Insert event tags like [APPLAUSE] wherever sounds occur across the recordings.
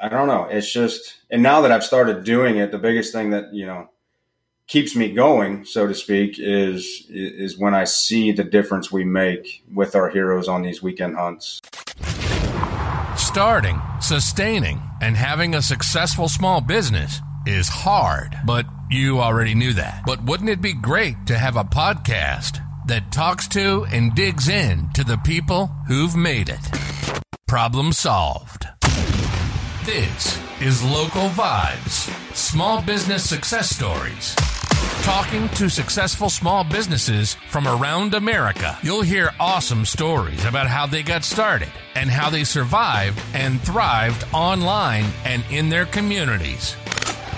I don't know. It's just, and now that I've started doing it, the biggest thing that, you know, keeps me going, so to speak, is, is when I see the difference we make with our heroes on these weekend hunts. Starting, sustaining, and having a successful small business is hard, but you already knew that. But wouldn't it be great to have a podcast that talks to and digs in to the people who've made it? Problem solved. This is Local Vibes, small business success stories. Talking to successful small businesses from around America, you'll hear awesome stories about how they got started and how they survived and thrived online and in their communities.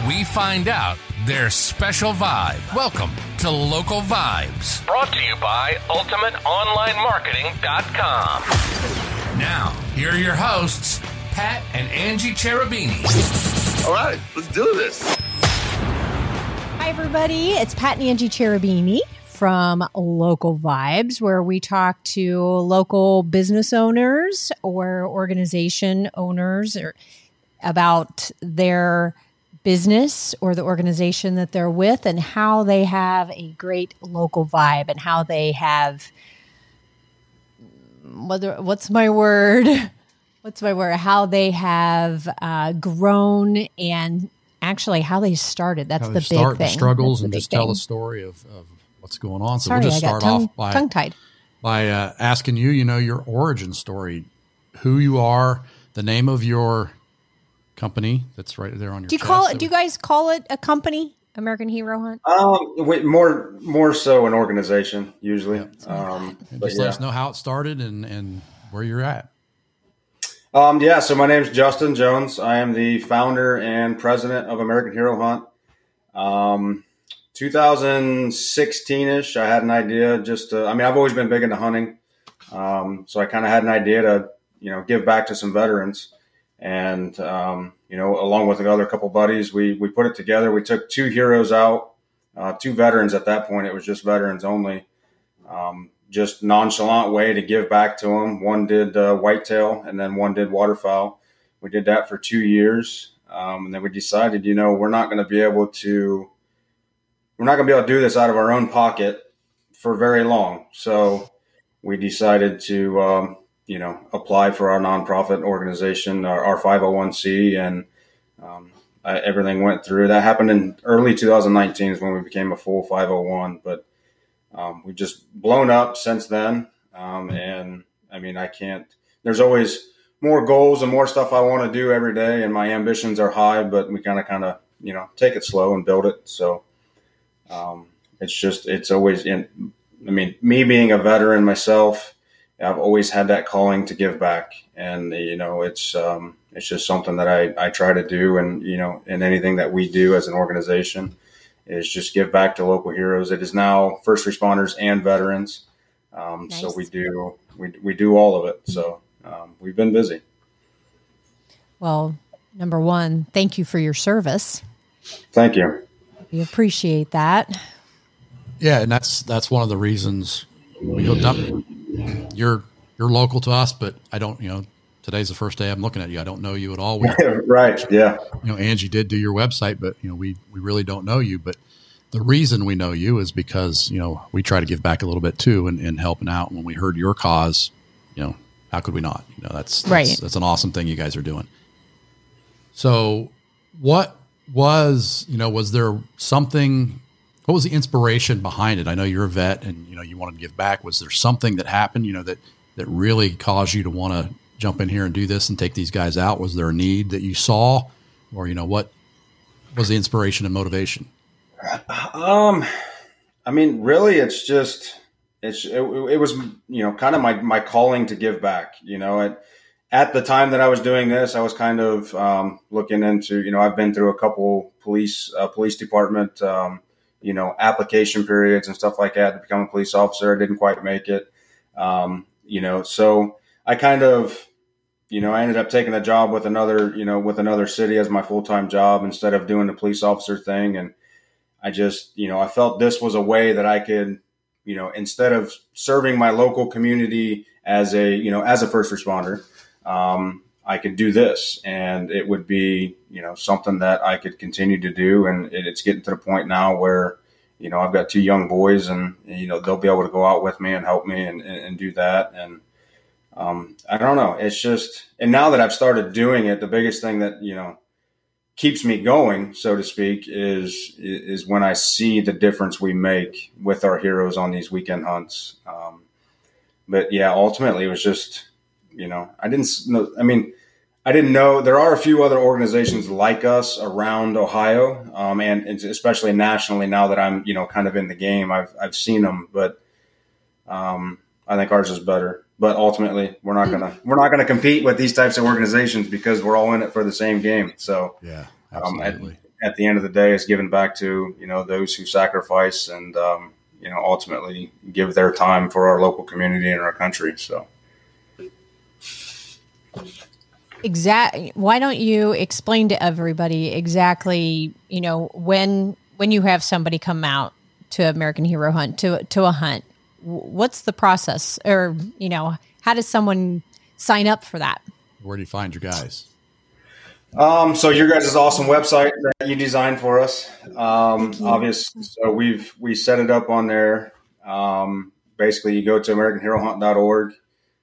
We find out their special vibe. Welcome to Local Vibes. Brought to you by UltimateOnlineMarketing.com. Now, here are your hosts, Pat and Angie Cherubini. All right, let's do this. Hi, everybody. It's Pat and Angie Cherubini from Local Vibes, where we talk to local business owners or organization owners or about their business or the organization that they're with and how they have a great local vibe and how they have whether what's my word what's my word how they have uh, grown and actually how they started that's how the they start big thing the struggles That's the and big just tell thing. the story of, of what's going on. So Sorry, we'll just I start tongue, off by tongue tied by uh, asking you, you know, your origin story, who you are, the name of your company that's right there on your. do you chest. call it do you guys call it a company american hero hunt Um, wait, more, more so an organization usually. Um, just yeah. let us know how it started and and where you're at. Um, yeah, so my name's Justin Jones. I am the founder and president of American Hero Hunt. Um, 2016 ish, I had an idea just to, I mean, I've always been big into hunting. Um, so I kind of had an idea to, you know, give back to some veterans. And, um, you know, along with the other couple buddies, we, we put it together. We took two heroes out, uh, two veterans at that point. It was just veterans only. Um, just nonchalant way to give back to them. One did uh, whitetail, and then one did waterfowl. We did that for two years, um, and then we decided, you know, we're not going to be able to, we're not going to be able to do this out of our own pocket for very long. So we decided to, um, you know, apply for our nonprofit organization, our, our 501c, and um, I, everything went through. That happened in early 2019 is when we became a full 501, but um, we've just blown up since then. Um, and I mean, I can't, there's always more goals and more stuff I want to do every day. And my ambitions are high, but we kind of, kind of, you know, take it slow and build it. So um, it's just, it's always in, I mean, me being a veteran myself, I've always had that calling to give back. And, you know, it's, um, it's just something that I, I try to do. And, you know, in anything that we do as an organization, is just give back to local heroes. It is now first responders and veterans. Um, So we do we, we do all of it. So um, we've been busy. well number one thank you for your service Thank you. we appreciate that Yeah, and that's that's one of the reasons we hooked up. You're you're local to us, but I don't. You know, today's the first day I'm looking at you. I don't know you at all. We, [LAUGHS] right. [LAUGHS] Yeah. you know, Angie did do your website, but you know, we we really don't know you. But the reason we know you is because you know we try to give back a little bit too, and, and helping out. When we heard your cause, you know, how could we not? You know, that's, that's Right. That's an awesome thing you guys are doing. So, what was you know was there something? What was the inspiration behind it? I know you're a vet, and you know you wanted to give back. Was there something that happened? You know that that really caused you to want to jump in here and do this and take these guys out? Was there a need that you saw, or you know what was the inspiration and motivation? Um, I mean, really, it's just it's it, it was you know kind of my my calling to give back. You know, at at the time that I was doing this, I was kind of um, looking into you know I've been through a couple police uh, police department um, you know application periods and stuff like that to become a police officer. I didn't quite make it. Um, you know, so I kind of you know, I ended up taking a job with another, you know, with another city as my full time job instead of doing the police officer thing. And I just, you know, I felt this was a way that I could, you know, instead of serving my local community as a, you know, as a first responder, um, I could do this, and it would be you know something that I could continue to do. And it, it's getting to the point now where you know I've got two young boys, and you know they'll be able to go out with me and help me and, and, and do that. And um, I don't know, it's just and now that I've started doing it, the biggest thing that you know keeps me going, so to speak, is is when I see the difference we make with our heroes on these weekend hunts. Um, but yeah, ultimately, it was just you know I didn't know. I mean, I didn't know there are a few other organizations like us around Ohio, um, and, and, especially nationally. Now that I'm you know kind of in the game, I've I've seen them, but um, I think ours is better. But ultimately, we're not gonna we're not gonna compete with these types of organizations because we're all in it for the same game. So yeah, um, at, at, the end of the day, it's giving back to you know those who sacrifice and um, you know ultimately give their time for our local community and our country. So. Exactly. Why don't you explain to everybody exactly, you know, when when you have somebody come out to American Hero Hunt to to a hunt, what's the process, or you know, how does someone sign up for that? Where do you find your guys? Um, so your guys' awesome website that you designed for us. Um, obvious. So we've we set it up on there. Um, basically, you go to AmericanHeroHunt.org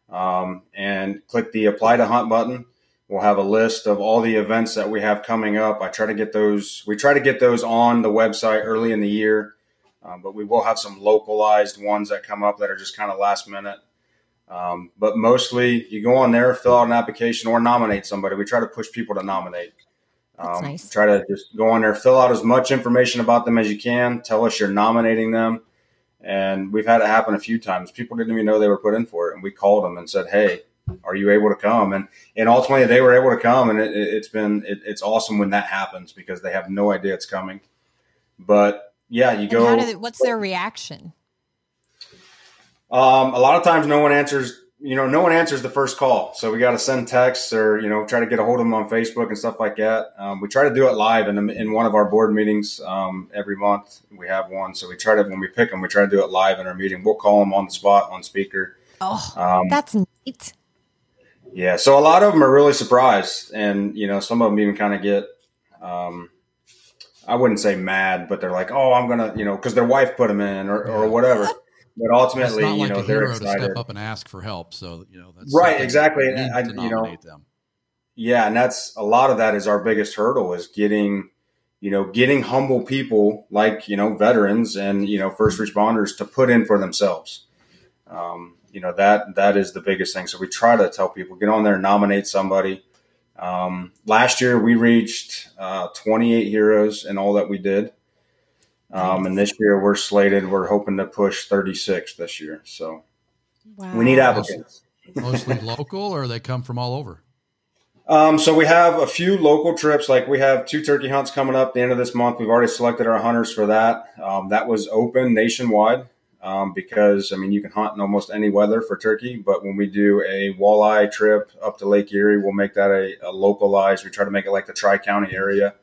um, and click the Apply to Hunt button We'll have a list of all the events that we have coming up. I try to get those. We try to get those on the website early in the year, um, but we will have some localized ones that come up that are just kind of last minute. Um, but mostly, you go on there, fill out an application, or nominate somebody. We try to push people to nominate. Um, nice. Try to just go on there, fill out as much information about them as you can. Tell us you're nominating them, and we've had it happen a few times. People didn't even know they were put in for it, and we called them and said, "Hey, are you able to come? And and ultimately they were able to come, and it, has been it, it's awesome when that happens because they have no idea it's coming. But yeah, you go. They, what's their reaction? Um, a lot of times, no one answers. You know, no one answers the first call, so we got to send texts or you know try to get a hold of them on Facebook and stuff like that. Um, we try to do it live in in one of our board meetings um, every month. We have one, so we try to when we pick them, we try to do it live in our meeting. We'll call them on the spot on speaker. Oh, um, that's neat. Yeah, so a lot of them are really surprised, and you know, some of them even kind of get, um, I wouldn't say mad, but they're like, "Oh, I'm gonna," you know, because their wife put them in or, or whatever. But ultimately, you like know, they're excited. to step up and ask for help. So you know, that's right, exactly. And I, you know, them. yeah, and that's a lot of that is our biggest hurdle is getting, you know, getting humble people like you know veterans and you know first responders to put in for themselves. Um, you know that that is the biggest thing. So we try to tell people get on there, nominate somebody. Um, last year we reached uh, 28 heroes in all that we did, um, and this year we're slated. We're hoping to push 36 this year. So wow. we need applicants. Mostly local, or they come from all over. Um, so we have a few local trips. Like we have two turkey hunts coming up the end of this month. We've already selected our hunters for that. Um, that was open nationwide um, because I mean you can hunt in almost any weather for turkey. But when we do a walleye trip up to Lake Erie, we'll make that a, a localized. We try to make it like the Tri County area,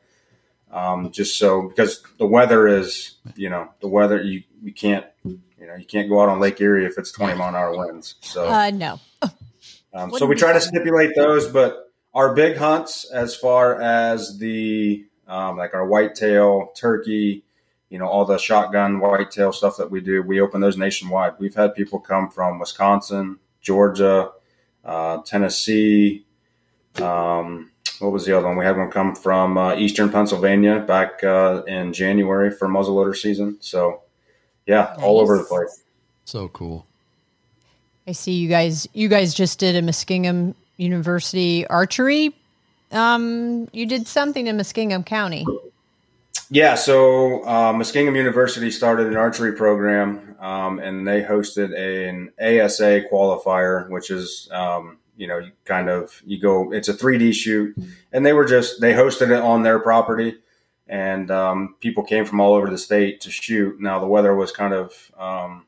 um, just so because the weather is you know the weather you you can't you know you can't go out on Lake Erie if it's twenty mile an hour winds. So uh, no. [LAUGHS] Um, so we try to stipulate those, but our big hunts as far as the um, like our whitetail turkey you know, all the shotgun whitetail stuff that we do, we open those nationwide. We've had people come from Wisconsin, Georgia, uh, Tennessee. Um, what was the other one? We had one come from uh, Eastern Pennsylvania back uh, in January for muzzleloader season. So, yeah, nice. all over the place. So cool. I see you guys. You guys just did a Muskingum University archery. Um, you did something in Muskingum County. Yeah, so uh, Muskingum University started an archery program, um, and they hosted an ASA qualifier, which is um, you know kind of you go. It's a 3D shoot, and they were just they hosted it on their property, and um, people came from all over the state to shoot. Now the weather was kind of um,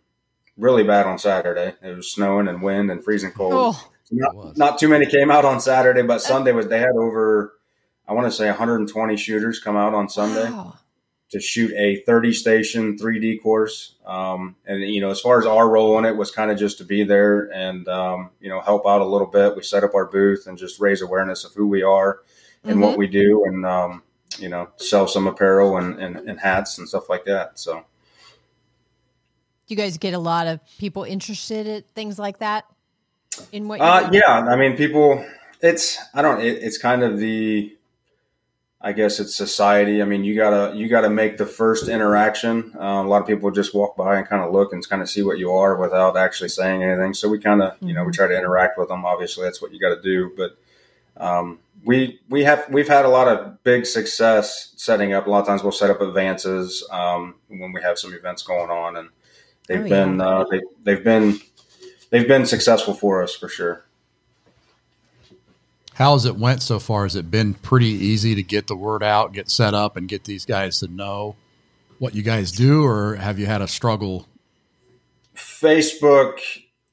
really bad on Saturday. It was snowing and wind and freezing cold. Oh, not, not too many came out on Saturday, but Sunday was they had over I want to say 120 shooters come out on Sunday. Wow. to shoot a 30 station 3D course. Um, and, you know, as far as our role in it was kind of just to be there and, um, you know, help out a little bit. We set up our booth and just raise awareness of who we are and mm-hmm. what we do and, um, you know, sell some apparel and, and, and hats and stuff like that. So. Do You guys get a lot of people interested in things like that in what? Uh, yeah. I mean, people, it's, I don't, it, it's kind of the, I guess it's society. I mean, you gotta you gotta make the first interaction. Uh, a lot of people just walk by and kind of look and kind of see what you are without actually saying anything. So we kind of you know we try to interact with them. Obviously, that's what you got to do. But um, we we have we've had a lot of big success setting up. A lot of times we'll set up advances um, when we have some events going on, and they've oh, been yeah. uh, they, they've been they've been successful for us for sure. How has it went so far? Has it been pretty easy to get the word out, get set up, and get these guys to know what you guys do, or have you had a struggle? Facebook,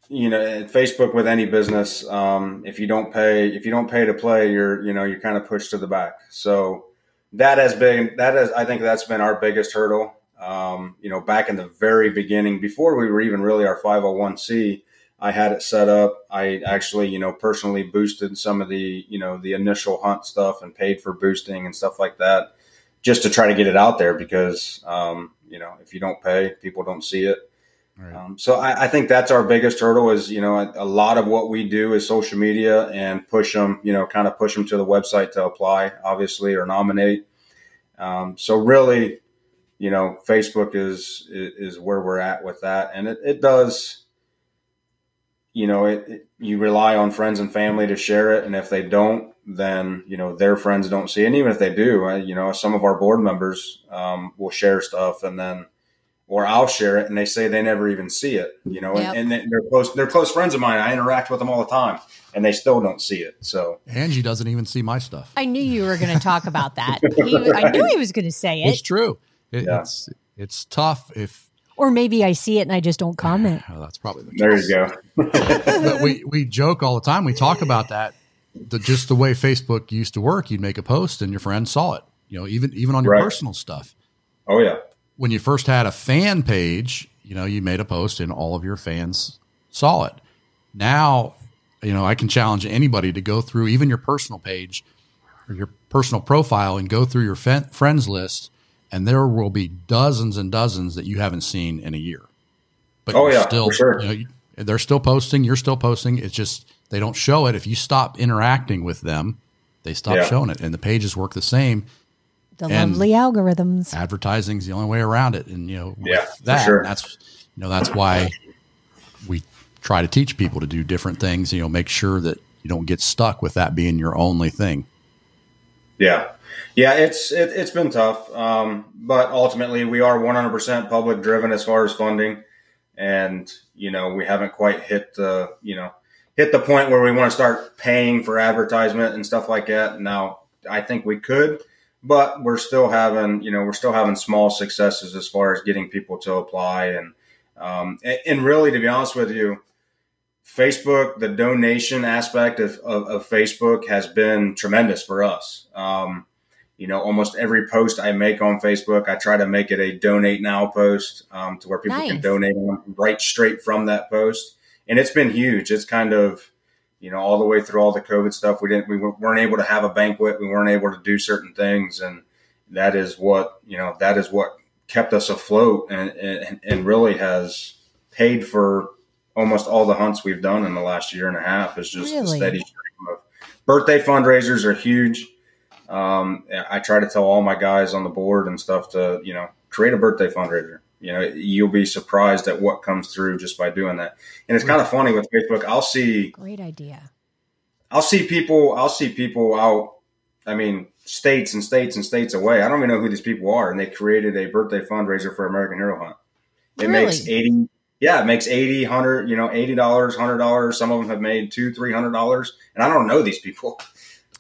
you know, Facebook with any business, um, if you don't pay, if you don't pay to play, you're, you know, you're kind of pushed to the back. So that has been that is, I think that's been our biggest hurdle. Um, you know, back in the very beginning, before we were even really our 501c, I had it set up. I actually, you know, personally boosted some of the, you know, the initial hunt stuff and paid for boosting and stuff like that, just to try to get it out there because, um, you know, if you don't pay, people don't see it. Right. Um, so I, I, think that's our biggest hurdle is, you know, a, a, lot of what we do is social media and push them, you know, kind of push them to the website to apply, obviously, or nominate. Um, so really, you know, Facebook is, is, is where we're at with that. And it, it does, you know, it, it, you rely on friends and family to share it, and if they don't, then you know their friends don't see it. And even if they do, uh, you know, some of our board members um, will share stuff, and then or I'll share it, and they say they never even see it. You know, yep. and, and, they're close. They're close friends of mine. I interact with them all the time, and they still don't see it. So Angie doesn't even see my stuff. I knew you were going to talk about that. [LAUGHS] He, right. I knew he was going to say it. It's true. It, yeah. It's it's tough if or maybe I see it and I just don't comment. [SIGHS] Oh, that's probably the case. There you go. [LAUGHS] but we, we joke all the time. We talk about that. The, just the way Facebook used to work, you'd make a post and your friends saw it. You know, even even on your right. personal stuff. Oh yeah. When you first had a fan page, you know, you made a post and all of your fans saw it. Now, you know, I can challenge anybody to go through even your personal page or your personal profile and go through your friends list and there will be dozens and dozens that you haven't seen in a year. But oh yeah, still, sure. You know, they're still posting. You're still posting. It's just they don't show it. If you stop interacting with them, they stop yeah. showing it, and the pages work the same. The and lovely algorithms. Advertising is the only way around it, and you know, yeah, that sure. that's you know that's why we try to teach people to do different things. You know, make sure that you don't get stuck with that being your only thing. Yeah, yeah, it's it, has been tough, um, but ultimately we are 100% public driven as far as funding, and you know we haven't quite hit the you know hit the point where we want to start paying for advertisement and stuff like that. Now I think we could, but we're still having you know we're still having small successes as far as getting people to apply and um, and, and really to be honest with you. Facebook, the donation aspect of, of, of, Facebook has been tremendous for us. Um, you know, almost every post I make on Facebook, I try to make it a donate now post um, to where people nice. can donate right straight from that post. And it's been huge. It's kind of, you know, all the way through all the COVID stuff. We didn't, we weren't able to have a banquet. We weren't able to do certain things. And that is what, you know, that is what kept us afloat and, and, and really has paid for almost all the hunts we've done in the last year and a half is just really? steady stream of birthday fundraisers are huge um, I try to tell all my guys on the board and stuff to, you know, create a birthday fundraiser. You know, you'll be surprised at what comes through just by doing that. And it's kind of funny with Facebook. I'll see great idea. I'll see people. I'll see people out. I mean, states and states and states away. I don't even know who these people are, and they created a birthday fundraiser for American Hero Hunt. It really? makes eighty. Yeah, it makes 80, 100, you know, eighty dollars, hundred dollars. Some of them have made two, three hundred dollars, and I don't know these people. [LAUGHS]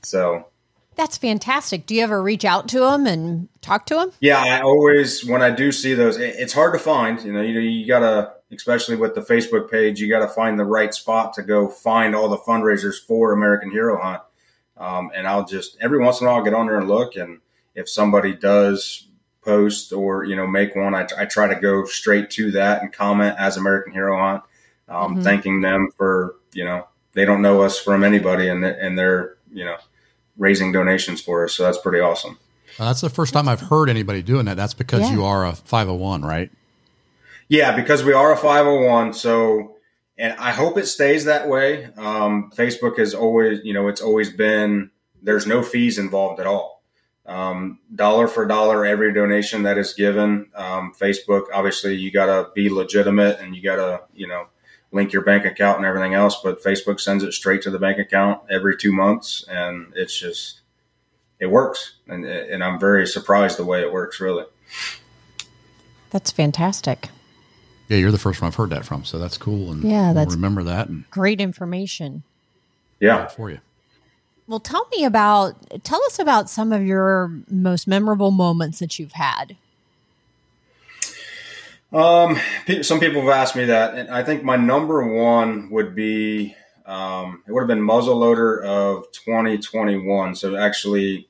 So that's fantastic. Do you ever reach out to them and talk to them? Yeah, I always when I do see those, it's hard to find. You know, you you gotta, especially with the Facebook page, you gotta find the right spot to go find all the fundraisers for American Hero Hunt. Um, and I'll just every once in a while I'll get on there and look, and if somebody does post or you know make one, I, I try to go straight to that and comment as American Hero Hunt, um, mm-hmm. thanking them for you know they don't know us from anybody and and they're you know raising donations for us. So that's pretty awesome. Uh, that's the first time I've heard anybody doing that. That's because yeah. you are a 501, right? Yeah, because we are a 501. So, and I hope it stays that way. Um, Facebook has always, you know, it's always been, there's no fees involved at all. Um, dollar for dollar, every donation that is given. Um, Facebook, obviously, you got to be legitimate and you got to, you know, link your bank account and everything else. But Facebook sends it straight to the bank account every two months, and it's just it works. And and I'm very surprised the way it works. Really, that's fantastic. Yeah, you're the first one I've heard that from, so that's cool. And yeah, that's we'll remember that and great information. Yeah, for you. Well, tell me about tell us about some of your most memorable moments that you've had. Um, some people have asked me that, and I think my number one would be um, it would have been muzzleloader of 2021. So actually,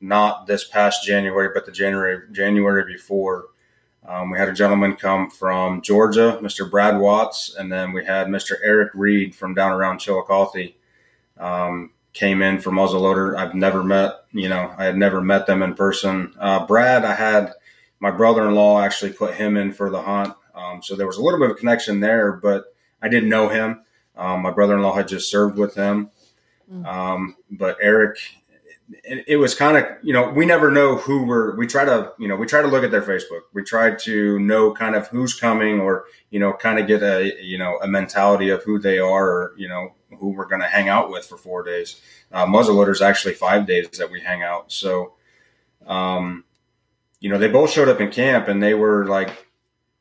not this past January, but the January January before. Um, we had a gentleman come from Georgia, Mr. Brad Watts, and then we had Mr. Eric Reed from down around Chillicothe. Um, came in for muzzleloader. I've never met, you know, I had never met them in person. Uh, Brad, I had my brother-in-law actually put him in for the hunt. Um, so there was a little bit of a connection there, but I didn't know him. Um, my brother-in-law had just served with him. Mm. Um, but Eric, it, it was kind of, you know, we never know who we're, we try to, you know, we try to look at their Facebook. We try to know kind of who's coming or, you know, kind of get a, you know, a mentality of who they are or, you know, who we're going to hang out with for four days. Uh, muzzleloader is actually five days that we hang out. So, um, you know, they both showed up in camp and they were like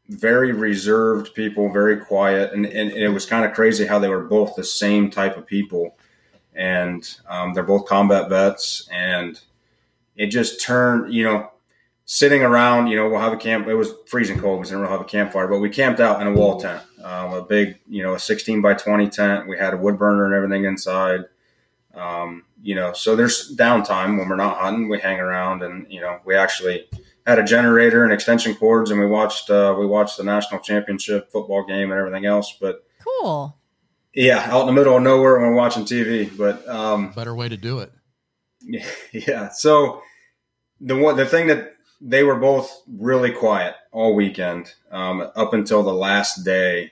very reserved people, very quiet. And, and, it was kind of crazy how they were both the same type of people. And um, they're both combat vets. And it just turned, you know, sitting around, you know, we'll have a camp. It was freezing cold. We didn't really have a campfire, but we camped out in a wall tent, um, a big, you know, a 16 by 20 tent. We had a wood burner and everything inside. Um, you know, so there's downtime when we're not hunting. We hang around, and you know, we actually had a generator and extension cords, and we watched uh, we watched the national championship football game and everything else. But cool, yeah, out in the middle of nowhere when we're watching TV. But um, better way to do it. [LAUGHS] Yeah. So the one the thing that they were both really quiet all weekend um, up until the last day.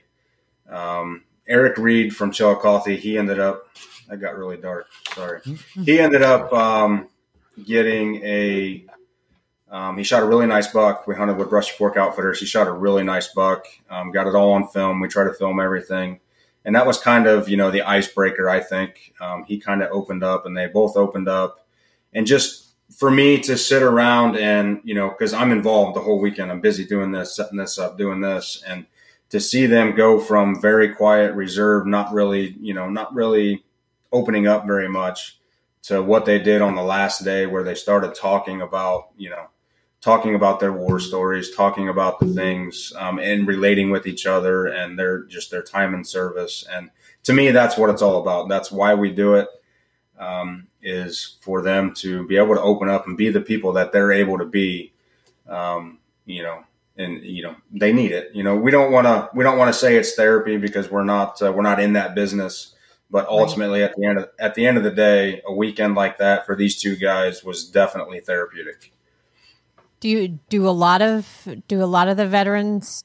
Um, Eric Reed from Chillicothe, he ended up. I got really dark. Sorry. He ended up um, getting a um, he shot a really nice buck. We hunted with Rusty Fork Outfitters. He shot a really nice buck. Um, got it all on film. We tried to film everything, and that was kind of you know the icebreaker. I think um, he kind of opened up, and they both opened up, and just for me to sit around and you know because I'm involved the whole weekend. I'm busy doing this, setting this up, doing this, and to see them go from very quiet, reserved, not really you know not really opening up very much to what they did on the last day where they started talking about you know talking about their war stories, talking about the things, um, and relating with each other and their just their time in service. And to me, that's what it's all about. That's why we do it. Um, is for them to be able to open up and be the people that they're able to be. Um, you know, and you know they need it. You know, we don't want to we don't want to say it's therapy because we're not uh, we're not in that business. But ultimately, right. at the end of at the end of the day, a weekend like that for these two guys was definitely therapeutic. Do you do a lot of do a lot of the veterans?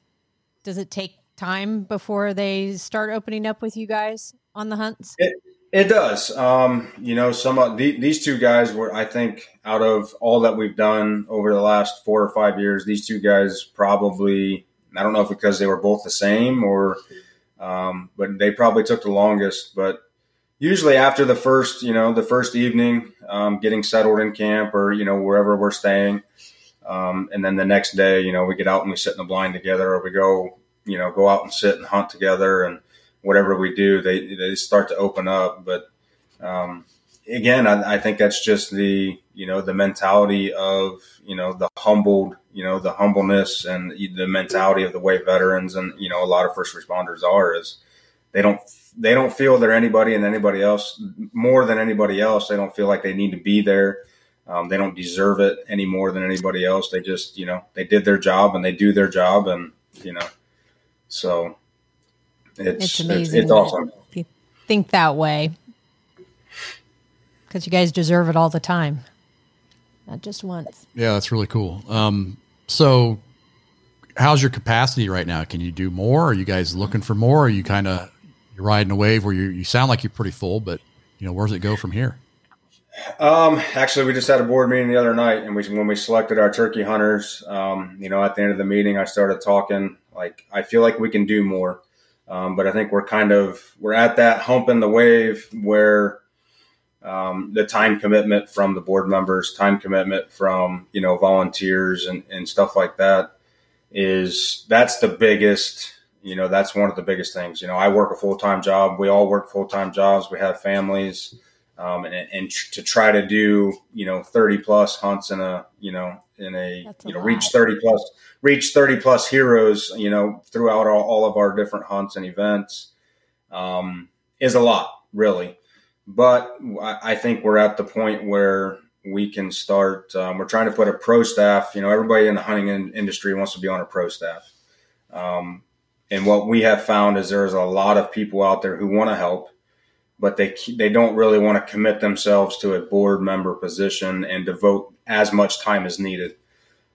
Does it take time before they start opening up with you guys on the hunts? It, it does. Um, you know, some of the, these two guys were, I think, out of all that we've done over the last four or five years, these two guys probably, I don't know if because they were both the same or, um, but they probably took the longest. But usually after the first, you know, the first evening, um, getting settled in camp or, you know, wherever we're staying, um, and then the next day, you know, we get out and we sit in the blind together, or we go, you know, go out and sit and hunt together, and whatever we do, they they start to open up. But um, again, I, I, think that's just the you know the mentality of you know the humbled, you know, the humbleness and the mentality of the way veterans and you know a lot of first responders are is they don't they don't feel they're anybody and anybody else more than anybody else. They don't feel like they need to be there Um, they don't deserve it any more than anybody else. They just, you know, they did their job and they do their job, and you know, so it's It's it's, amazing. it's awesome. If you think that way, because you guys deserve it all the time, not just once. Yeah, that's really cool. Um, so, how's your capacity right now? Can you do more? Are you guys looking for more? Are you kind of you're riding a wave where you you sound like you're pretty full, but you know where does it go from here? Um, actually, we just had a board meeting the other night, and we when we selected our turkey hunters, um, you know, at the end of the meeting, I started talking like I feel like we can do more, um, but I think we're kind of we're at that hump in the wave where um, the time commitment from the board members, time commitment from you know volunteers and, and stuff like that is that's the biggest. You know, that's one of the biggest things. You know, I work a full time job. We all work full time jobs. We have families um, and, and tr- to try to do you know 30 plus hunts in a you know in a, That's a you know lot. reach 30 plus reach 30 plus heroes you know throughout all, all of our different hunts and events um, is a lot really. But I, I think we're at the point where we can start um, we're trying to put a pro staff you know everybody in the hunting in- industry wants to be on a pro staff. Um, and what we have found is there's a lot of people out there who want to help but they they don't really want to commit themselves to a board member position and devote as much time as needed.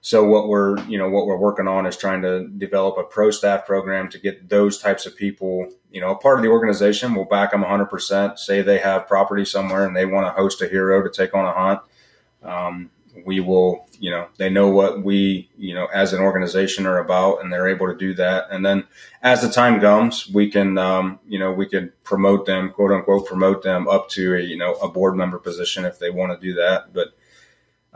So what we're you know what we're working on is trying to develop a pro staff program to get those types of people you know a part of the organization. We'll back them 100%. Say they have property somewhere and they want to host a hero to take on a hunt. Um, we will you know they know what we you know as an organization are about and they're able to do that. And then as the time comes we can um, you know we can promote them quote unquote promote them up to a you know a board member position if they want to do that. But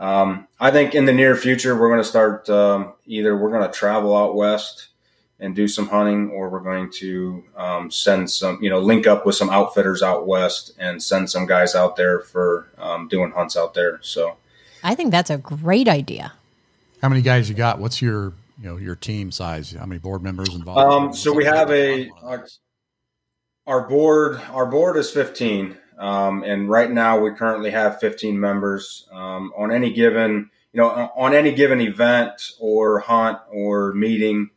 um, i think in the near future we're going to start um, either we're going to travel out west and do some hunting or we're going to um, send some you know link up with some outfitters out west and send some guys out there for um, doing hunts out there. So I think that's a great idea. How many guys you got? What's your you know your team size? How many board members involved? Um, so we have a our, our board. Our board is fifteen, um, and right now we currently have fifteen members. Um, on any given, you know, on any given event or hunt or meeting,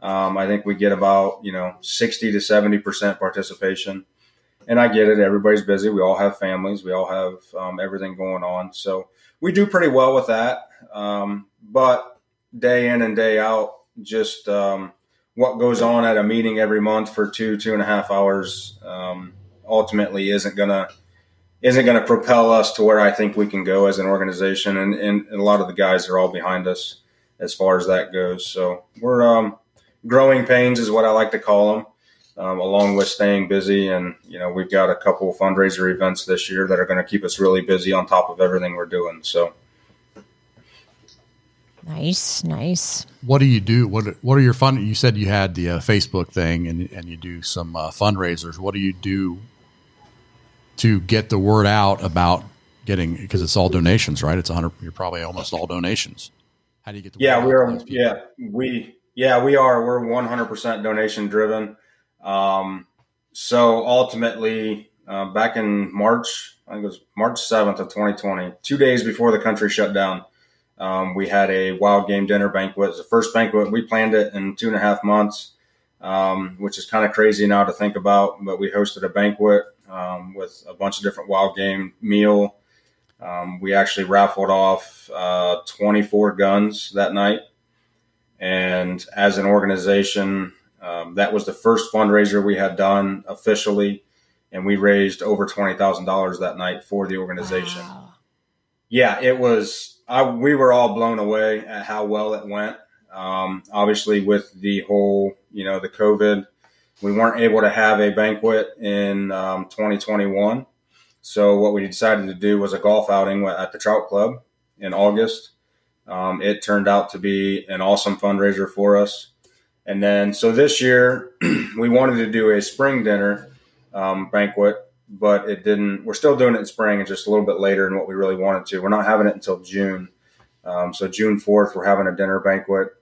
um, I think we get about you know sixty to seventy percent participation. And I get it. Everybody's busy. We all have families. We all have um, everything going on. So we do pretty well with that. Um, but day in and day out, just um, what goes on at a meeting every month for two two and a half hours um, ultimately isn't gonna isn't gonna propel us to where I think we can go as an organization, and, and a lot of the guys are all behind us as far as that goes. So we're um, growing pains is what I like to call them. Um, along with staying busy, and you know we've got a couple fundraiser events this year that are going to keep us really busy on top of everything we're doing. So Nice, nice. What do you do? What What are your fun? You said you had the uh, Facebook thing, and and you do some uh, fundraisers. What do you do to get the word out about getting? Because it's all donations, right? It's a hundred. You're probably almost all donations. How do you get the yeah, word out we're to those people? yeah we yeah we are we're 100% donation driven. Um, so ultimately, uh, back in March, I think it was March 7th of 2020, two days before the country shut down, um, we had a wild game dinner banquet. The first banquet we planned it in two and a half months, um, which is kind of crazy now to think about. But we hosted a banquet um, with a bunch of different wild game meal. Um, we actually raffled off uh, 24 guns that night. And as an organization, um, that was the first fundraiser we had done officially. And we raised over $20,000 that night for the organization. Wow. Yeah, it was. I, we were all blown away at how well it went. Um, obviously, with the whole, you know, the COVID, we weren't able to have a banquet in um, 2021. So what we decided to do was a golf outing at the Trout Club in August. Um, it turned out to be an awesome fundraiser for us. And then, so this year, [CLEARS THROAT] we wanted to do a spring dinner um, banquet, but it didn't. We're still doing it in spring and just a little bit later than what we really wanted to. We're not having it until June. Um, so June 4th, we're having a dinner banquet.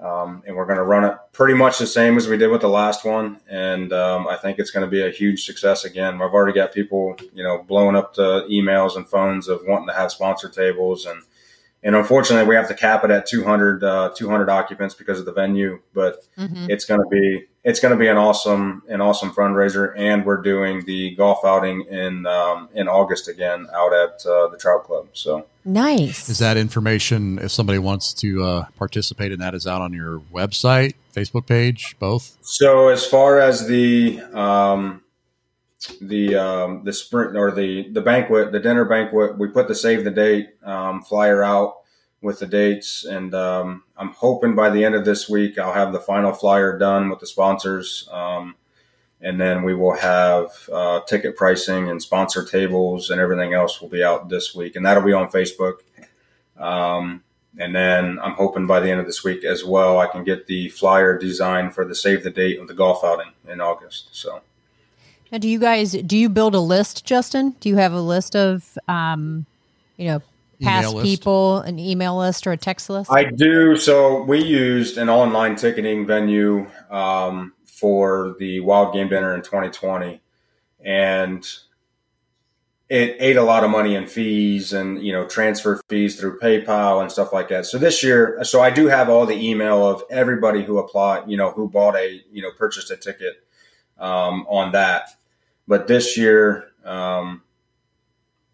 Um, and we're going to run it pretty much the same as we did with the last one. And um, I think it's going to be a huge success again. I've already got people, you know, blowing up the emails and phones of wanting to have sponsor tables and and unfortunately we have to cap it at 200 uh, 200 occupants because of the venue but mm-hmm. it's going to be it's going to be an awesome an awesome fundraiser. And we're doing the golf outing in um, in august again out at uh, the trout club. So nice. Is that information if somebody wants to uh, participate in that is out on your website facebook page both? So as far as the um, the um, the sprint or the the banquet, the dinner banquet. We put the save the date um, flyer out with the dates, and um, I'm hoping by the end of this week I'll have the final flyer done with the sponsors, um, and then we will have uh, ticket pricing and sponsor tables and everything else will be out this week, and that'll be on Facebook. Um, and then I'm hoping by the end of this week as well, I can get the flyer design for the save the date of the golf outing in August. So. Now, do you guys do you build a list, Justin? Do you have a list of, um, you know, past people, an email list or a text list? I do. So we used an online ticketing venue um, for the Wild Game Dinner in 2020, and it ate a lot of money in fees and you know transfer fees through PayPal and stuff like that. So this year, so I do have all the email of everybody who applied, you know, who bought a you know purchased a ticket um, on that. But this year, um,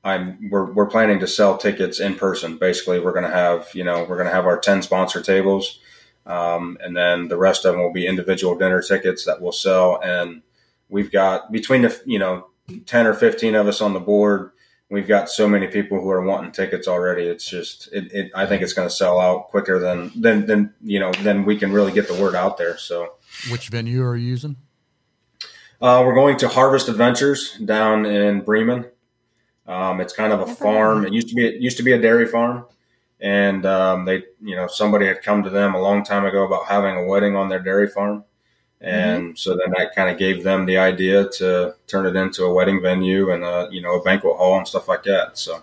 I'm we're we're planning to sell tickets in person. Basically, we're going to have you know we're going to have our ten sponsor tables, um, and then the rest of them will be individual dinner tickets that we'll sell. And we've got between the you know ten or fifteen of us on the board. We've got so many people who are wanting tickets already. It's just it, it I think it's going to sell out quicker than than than you know than we can really get the word out there. So, which venue are you using? Uh, we're going to Harvest Adventures down in Bremen. Um, it's kind of a farm. It used to be it used to be a dairy farm, and um, they you know somebody had come to them a long time ago about having a wedding on their dairy farm, and mm-hmm. so then that kind of gave them the idea to turn it into a wedding venue and a you know a banquet hall and stuff like that. So.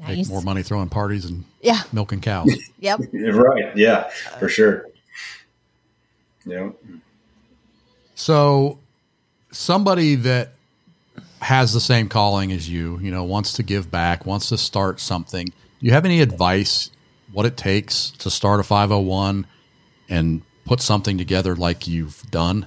Nice. Make more money throwing parties and yeah, milking cows. [LAUGHS] yep. [LAUGHS] right. Yeah, for sure. Yep. So somebody that has the same calling as you, you know, wants to give back, wants to start something. Do you have any advice what it takes to start a 501 and put something together like you've done?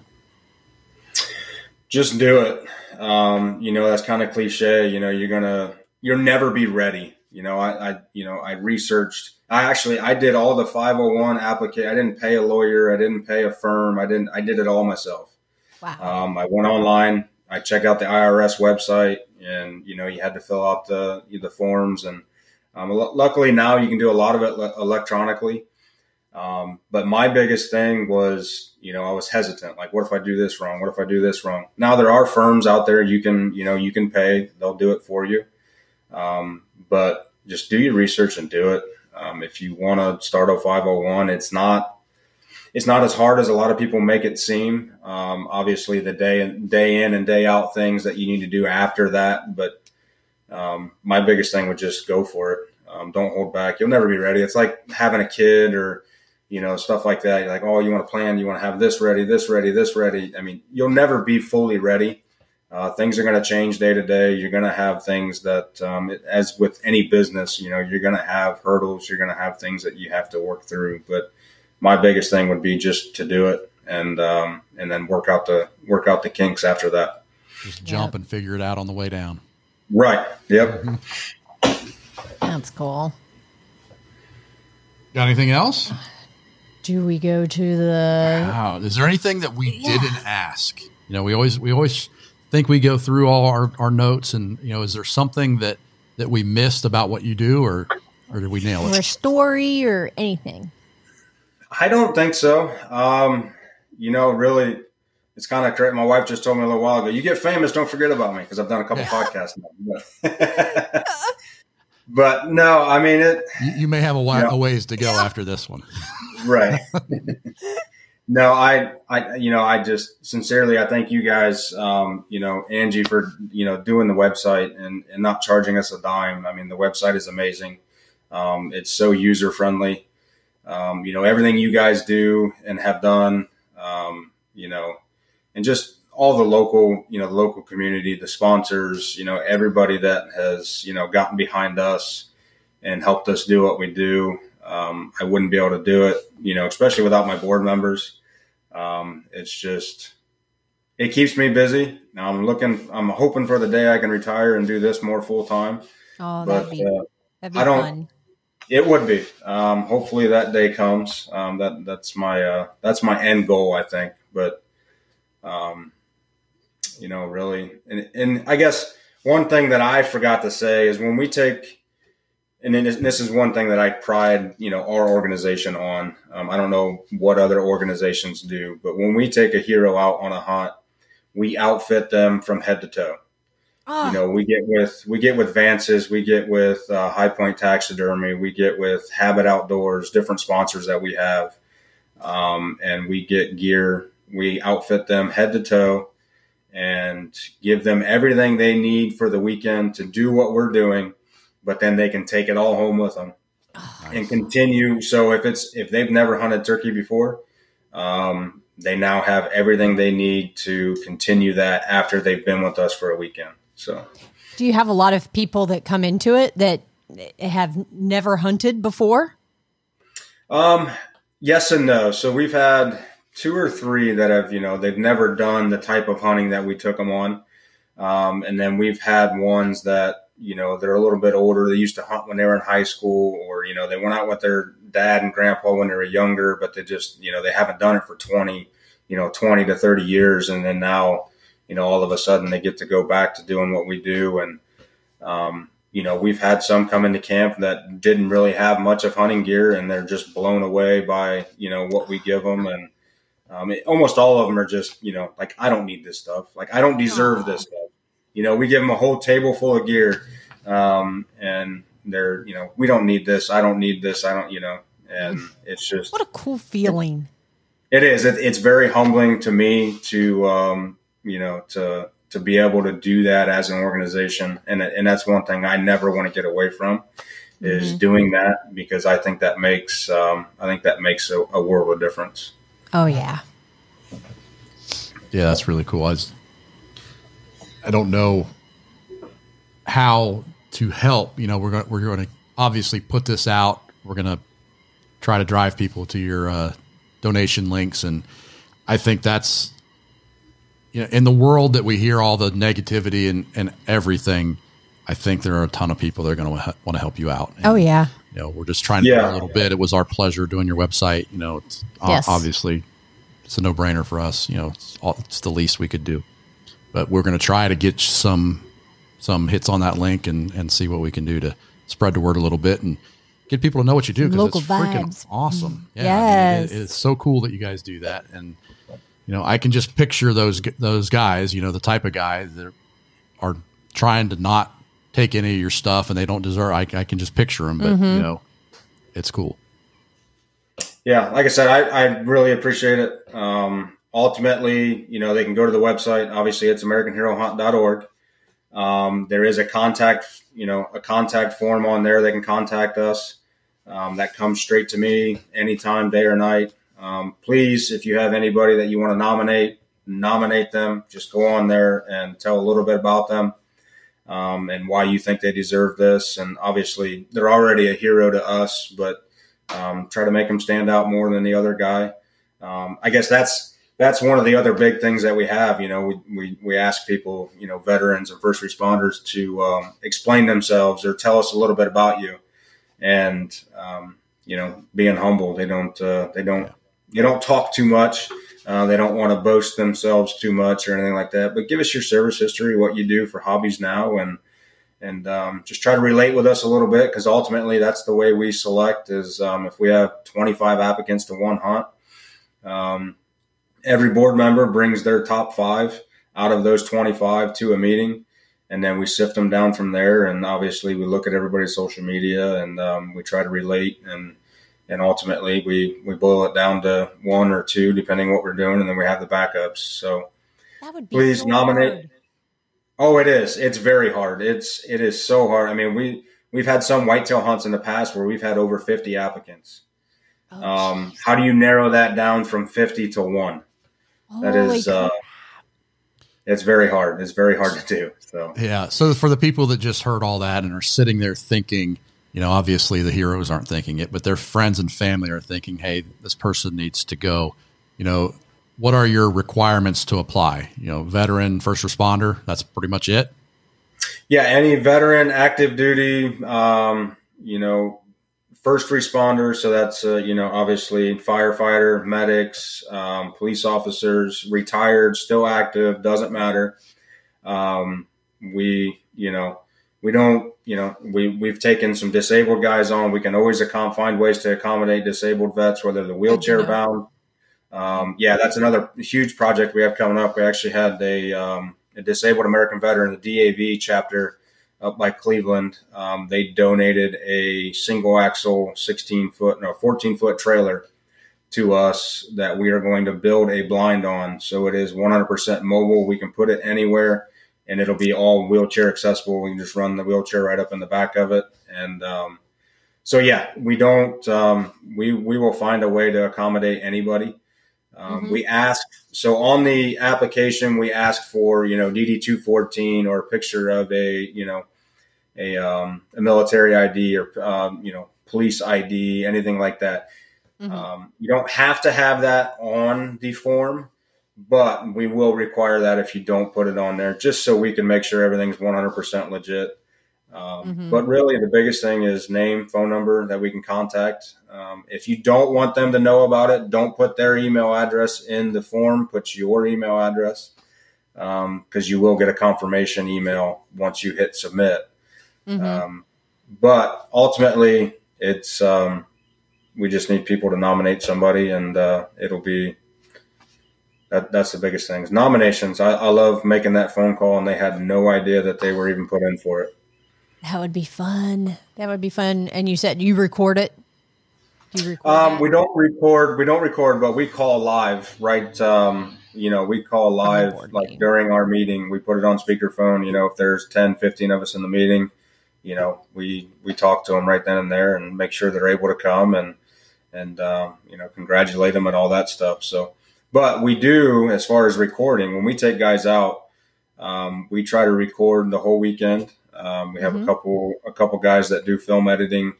Just do it. Um, you know, that's kind of cliche. You know, you're gonna you'll never be ready. You know, I, I you know, I researched I actually I did all the 501 application. I didn't pay a lawyer, I didn't pay a firm, I didn't I did it all myself. Wow. Um, I went online. I checked out the IRS website, and you know you had to fill out the the forms. And um, luckily now you can do a lot of it electronically. Um, but my biggest thing was, you know, I was hesitant. Like, what if I do this wrong? What if I do this wrong? Now there are firms out there you can, you know, you can pay. They'll do it for you. Um, but just do your research and do it. Um, if you want to start a 501, it's not it's not as hard as a lot of people make it seem. Um, obviously, the day day in and day out things that you need to do after that, but um, my biggest thing would just go for it. Um, don't hold back. You'll never be ready. It's like having a kid or you know stuff like that. You're like, oh, you want to plan, you want to have this ready, this ready, this ready. I mean, you'll never be fully ready. Uh, things are going to change day to day. You're going to have things that, um, it, as with any business, you know, you're going to have hurdles. You're going to have things that you have to work through. But my biggest thing would be just to do it and um, and then work out the work out the kinks after that. Just jump yep. and figure it out on the way down. Right. Yep. That's cool. Got anything else? Do we go to the? Wow. Is there anything that we yeah. didn't ask? You know, we always we always think we go through all our, our notes, and you know, is there something that that we missed about what you do, or or did we nail it? Or a story, or anything? I don't think so. Um, you know, really, it's kind of crazy. My wife just told me a little while ago, "You get famous, don't forget about me," because I've done a couple podcasts. But, [LAUGHS] but, no, I mean it. You, you may have a, while, you know, a ways to go yeah. after this one, [LAUGHS] right? [LAUGHS] no, I, I, you know, I just sincerely, I thank you guys, um, you know, Angie for you know doing the website and and not charging us a dime. I mean, the website is amazing. Um, it's so user friendly. Um, you know, everything you guys do and have done, um, you know, and just all the local, you know, the local community, the sponsors, you know, everybody that has, you know, gotten behind us and helped us do what we do. Um, I wouldn't be able to do it, you know, especially without my board members. Um, it's just, it keeps me busy. Now I'm looking, I'm hoping for the day I can retire and do this more full time. Oh, that'd But be, uh, that'd be I don't- fun. It would be. Um, hopefully that day comes. Um, that that's my uh, that's my end goal, I think. But um, you know, really, and and I guess one thing that I forgot to say is when we take, and this- is one thing that I pride, you know, our organization on. Um, I don't know what other organizations do, but when we take a hero out on a hunt, we outfit them from head to toe Ah, you know we get with we get with Vance's we get with uh, high point taxidermy we get with habit outdoors different sponsors that we have. Um, and we get gear we outfit them head to toe and give them everything they need for the weekend to do what we're doing but then they can take it all home with them and continue. So if it's if they've never hunted turkey before um, they now have everything they need to continue that after they've been with us for a weekend so do you have a lot of people that come into it that have never hunted before? Um, yes and no. So we've had two or three that have, you know, they've never done the type of hunting that we took them on. Um, and then we've had ones that, you know, they're a little bit older. They used to hunt when they were in high school or, you know, they went out with their dad and grandpa when they were younger, but they just, you know, they haven't done it for 20, you know, 20 to 30 years. And then now, you know, all of a sudden they get to go back to doing what we do. And, um, you know, we've had some come into camp that didn't really have much of hunting gear, and they're just blown away by you know what we give them, and um, it, almost all of them are just you know like I don't need this stuff, like I don't deserve this stuff. You know, we give them a whole table full of gear, um, and they're you know we don't need this, I don't need this, I don't you know, and it's just What a cool feeling. it is. It, it's very humbling to me to, um, you know, to to be able to do that as an organization, and and that's one thing I never want to get away from, is doing that because I think that makes um, I think that makes a, a world of difference. Oh yeah. Yeah, that's really cool. I, was, I don't know how to help. You know, we're going we're going to obviously put this out. We're going to try to drive people to your uh, donation links, and I think that's you know in the world that we hear all the negativity and and everything. I think there are a ton of people that are going to want to help you out. And, Oh yeah. you know, we're just trying to Yeah. do a little bit. It was our pleasure doing your website. You know, it's Yes. obviously it's a no brainer for us. You know, it's, all, it's the least we could do. But we're going to try to get some some hits on that link and and see what we can do to spread the word a little bit and get people to know what you do because Local it's freaking vibes. awesome. Mm. Yeah, I mean, it- it's so cool that you guys do that and. You know, I can just picture those those guys. You know, the type of guys that are trying to not take any of your stuff and they don't deserve. I, I can just picture them, but you know, it's cool. Yeah, like I said, I, I really appreciate it. Um, ultimately, you know, they can go to the website. Obviously, it's AmericanHeroHunt.org. Um, there is a contact, you know, a contact form on there. They can contact us. Um, that comes straight to me anytime, day or night. Um, please, if you have anybody that you want to nominate, nominate them. Just go on there and tell a little bit about them um, and why you think they deserve this. And obviously, they're already a hero to us, but um, try to make them stand out more than the other guy. Um, I guess that's that's one of the other big things that we have. You know, we, we, we ask people, you know, veterans and first responders to um, explain themselves or tell us a little bit about you. And um, you know, being humble, they don't uh, they don't they don't talk too much. Uh, they don't want to boast themselves too much or anything like that. But give us your service history, what you do for hobbies now, and and um, just try to relate with us a little bit because ultimately that's the way we select. Is um, if we have 25 applicants to one hunt, um, every board member brings their top five out of those 25 to a meeting, and then we sift them down from there. And obviously, we look at everybody's social media and um, we try to relate and and ultimately we we boil it down to one or two depending what we're doing, and then we have the backups. So That would be please so nominate. hard. Oh, it is. It's very hard. It's it is so hard. I mean, we we've had some whitetail hunts in the past where we've had over 50 applicants. Oh, um, jeez. how do you narrow that down from 50 to one? That is, uh, it's very hard. It's very hard to do. So, Yeah. So for the people that just heard all that and are sitting there thinking, you know, obviously the heroes aren't thinking it, but their friends and family are thinking, hey, this person needs to go. You know, what are your requirements to apply? You know, veteran, first responder, that's pretty much it. yeah, any veteran, active duty, um, you know, first responders. So that's, uh, you know, obviously firefighter, medics, um, police officers, retired, still active, doesn't matter. Um, we, you know, we don't, you know, we, we've taken some disabled guys on. We can always accom- find ways to accommodate disabled vets, whether they're wheelchair bound. Um, yeah, that's another huge project we have coming up. We actually had a, um, a disabled American veteran, the DAV chapter up by Cleveland. Um, they donated a single axle, 16 foot, no, 14 foot trailer to us that we are going to build a blind on. So it is 100% mobile. We can put it anywhere and it'll be all wheelchair accessible. We can just run the wheelchair right up in the back of it. And, um, so yeah, we don't, um, we, we will find a way to accommodate anybody. Um, Mhm. We ask, so on the application, we ask for, you know, DD 214 or a picture of a, you know, a, um, a military ID or, um, you know, police ID, anything like that. Mhm. Um, you don't have to have that on the form, but we will require that if you don't put it on there, just so we can make sure everything's 100% legit. Um, Mhm. But really, the biggest thing is name, phone number that we can contact. Um, if you don't want them to know about it, don't put their email address in the form. Put your email address because you will get a confirmation email once you hit submit. Mhm. Um, but ultimately, it's um, we just need people to nominate somebody, and uh, it'll be that. That's the biggest things. Nominations. I, I love making that phone call, and they had no idea that they were even put in for it. that would be fun. That would be fun. And you said you record it. Do you record Um, we don't record. We don't record, but we call live, right? Um, you know, we call live like meeting. during our meeting. We put it on speakerphone. You know, if there's 10, 15 of us in the meeting, you know, we we talk to them right then and there and make sure they're able to come and and um, you know congratulate them and all that stuff. So, but we do as far as recording when we take guys out, um, we try to record the whole weekend. Um, we have Mhm. a couple a couple guys that do film editing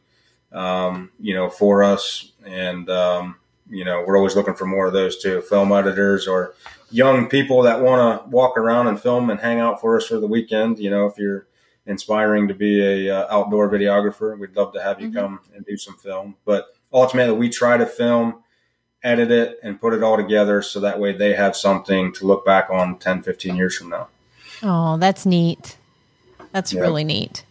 um, you know, for us. And, um, you know, we're always looking for more of those too film editors or young people that want to walk around and film and hang out for us for the weekend. You know, if you're inspiring to be a uh, outdoor videographer, we'd love to have you Mhm. come and do some film. But ultimately, we try to film, edit it, and put it all together so that way they have something to look back on 10, 15 years from now. Oh, that's neat. That's Yeah. really neat.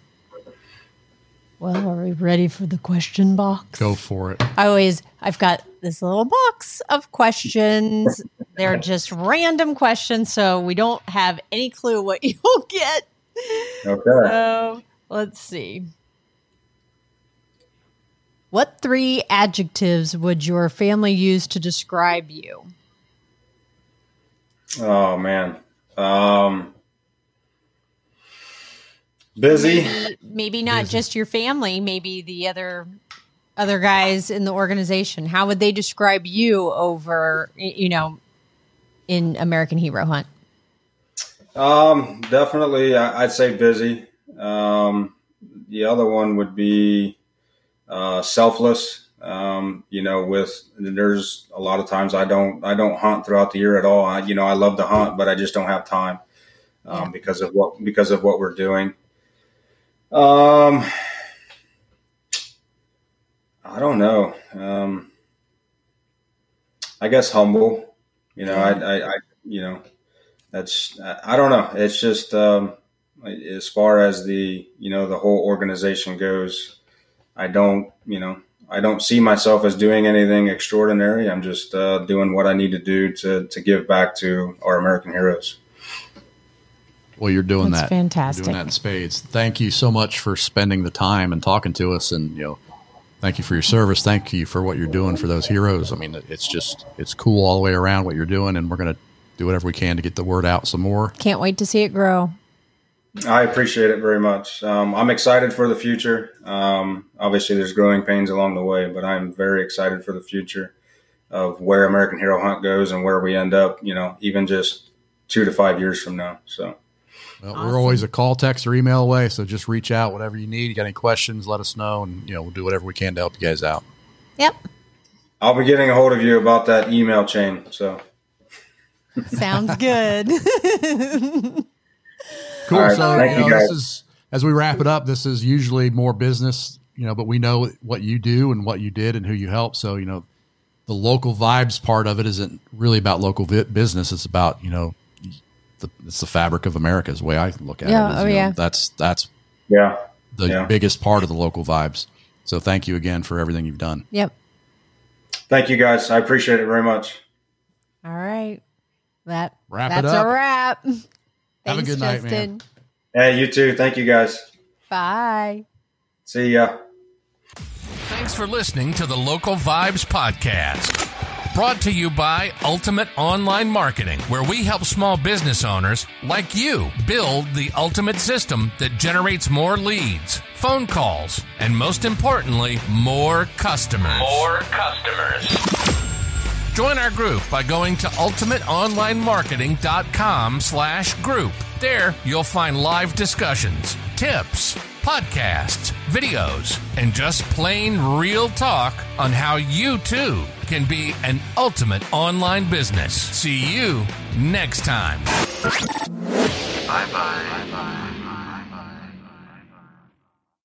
Well, are we ready for the question box? Go for it. I always, I've got this little box of questions. [LAUGHS] They're just random questions, so we don't have any clue what [LAUGHS] you'll get. Okay. So let's see. What three adjectives would your family use to describe you? Oh, man. Um, busy. Maybe, maybe not just your family, maybe the other other guys in the organization. How would they describe you over, you know, in American Hero Hunt? Um, definitely, I- I'd say busy. Um, the other one would be uh, selfless. Um, you know, with there's a lot of times I don't I don't hunt throughout the year at all. I, you know, I love to hunt, but I just don't have time um, because of what because of what we're doing. Um, I don't know. Um, I guess humble. You know, I, I, I you know, that's I I don't know. It's just um, as far as the you know the whole organization goes, I don't you know I don't see myself as doing anything extraordinary. I'm just uh, doing what I need to do to to give back to our American heroes. Well, you're doing That's that. fantastic. You're doing that in spades. Thank you so much for spending the time and talking to us. And you know, thank you for your service. Thank you for what you're doing for those heroes. I mean, it's just it's cool all the way around what you're doing, and we're gonna do whatever we can to get the word out some more. Can't wait to see it grow. I appreciate it very much. Um, I'm excited for the future. Um, obviously, there's growing pains along the way, but I'm very excited for the future of where American Hero Hunt goes and where we end up. You know, even just two to five years from now. So. Well, awesome. we're always a call, text, or email away. So just reach out, whatever you need. You got any questions, let us know, and you know we'll do whatever we can to help you guys out. Yep. I'll be getting a hold of you about that email chain. So. Sounds good. [LAUGHS] Cool. Right, so you know, you this is as we wrap it up. This is usually more business, you know, but we know what you do and what you did and who you help. So you know, the local vibes part of it isn't really about local vi- business. It's about you know, the, it's the fabric of America. Is the way I look at yeah, it. Is, oh yeah. Know, that's that's yeah the yeah. biggest part of the local vibes. So thank you again for everything you've done. Yep. Thank you guys. I appreciate it very much. All right. That wrap that's a wrap. Have a good night, Justin. man. Hey, you too. Thank you guys. Bye. See ya. Thanks for listening to the Local Vibes Podcast. Brought to you by Ultimate Online Marketing, where we help small business owners like you build the ultimate system that generates more leads, phone calls, and most importantly, more customers. More customers. Join our group by going to ultimateonlinemarketing.com slash group. There, you'll find live discussions, tips, podcasts, videos, and just plain real talk on how you too can be an ultimate online business. See you next time. Bye bye.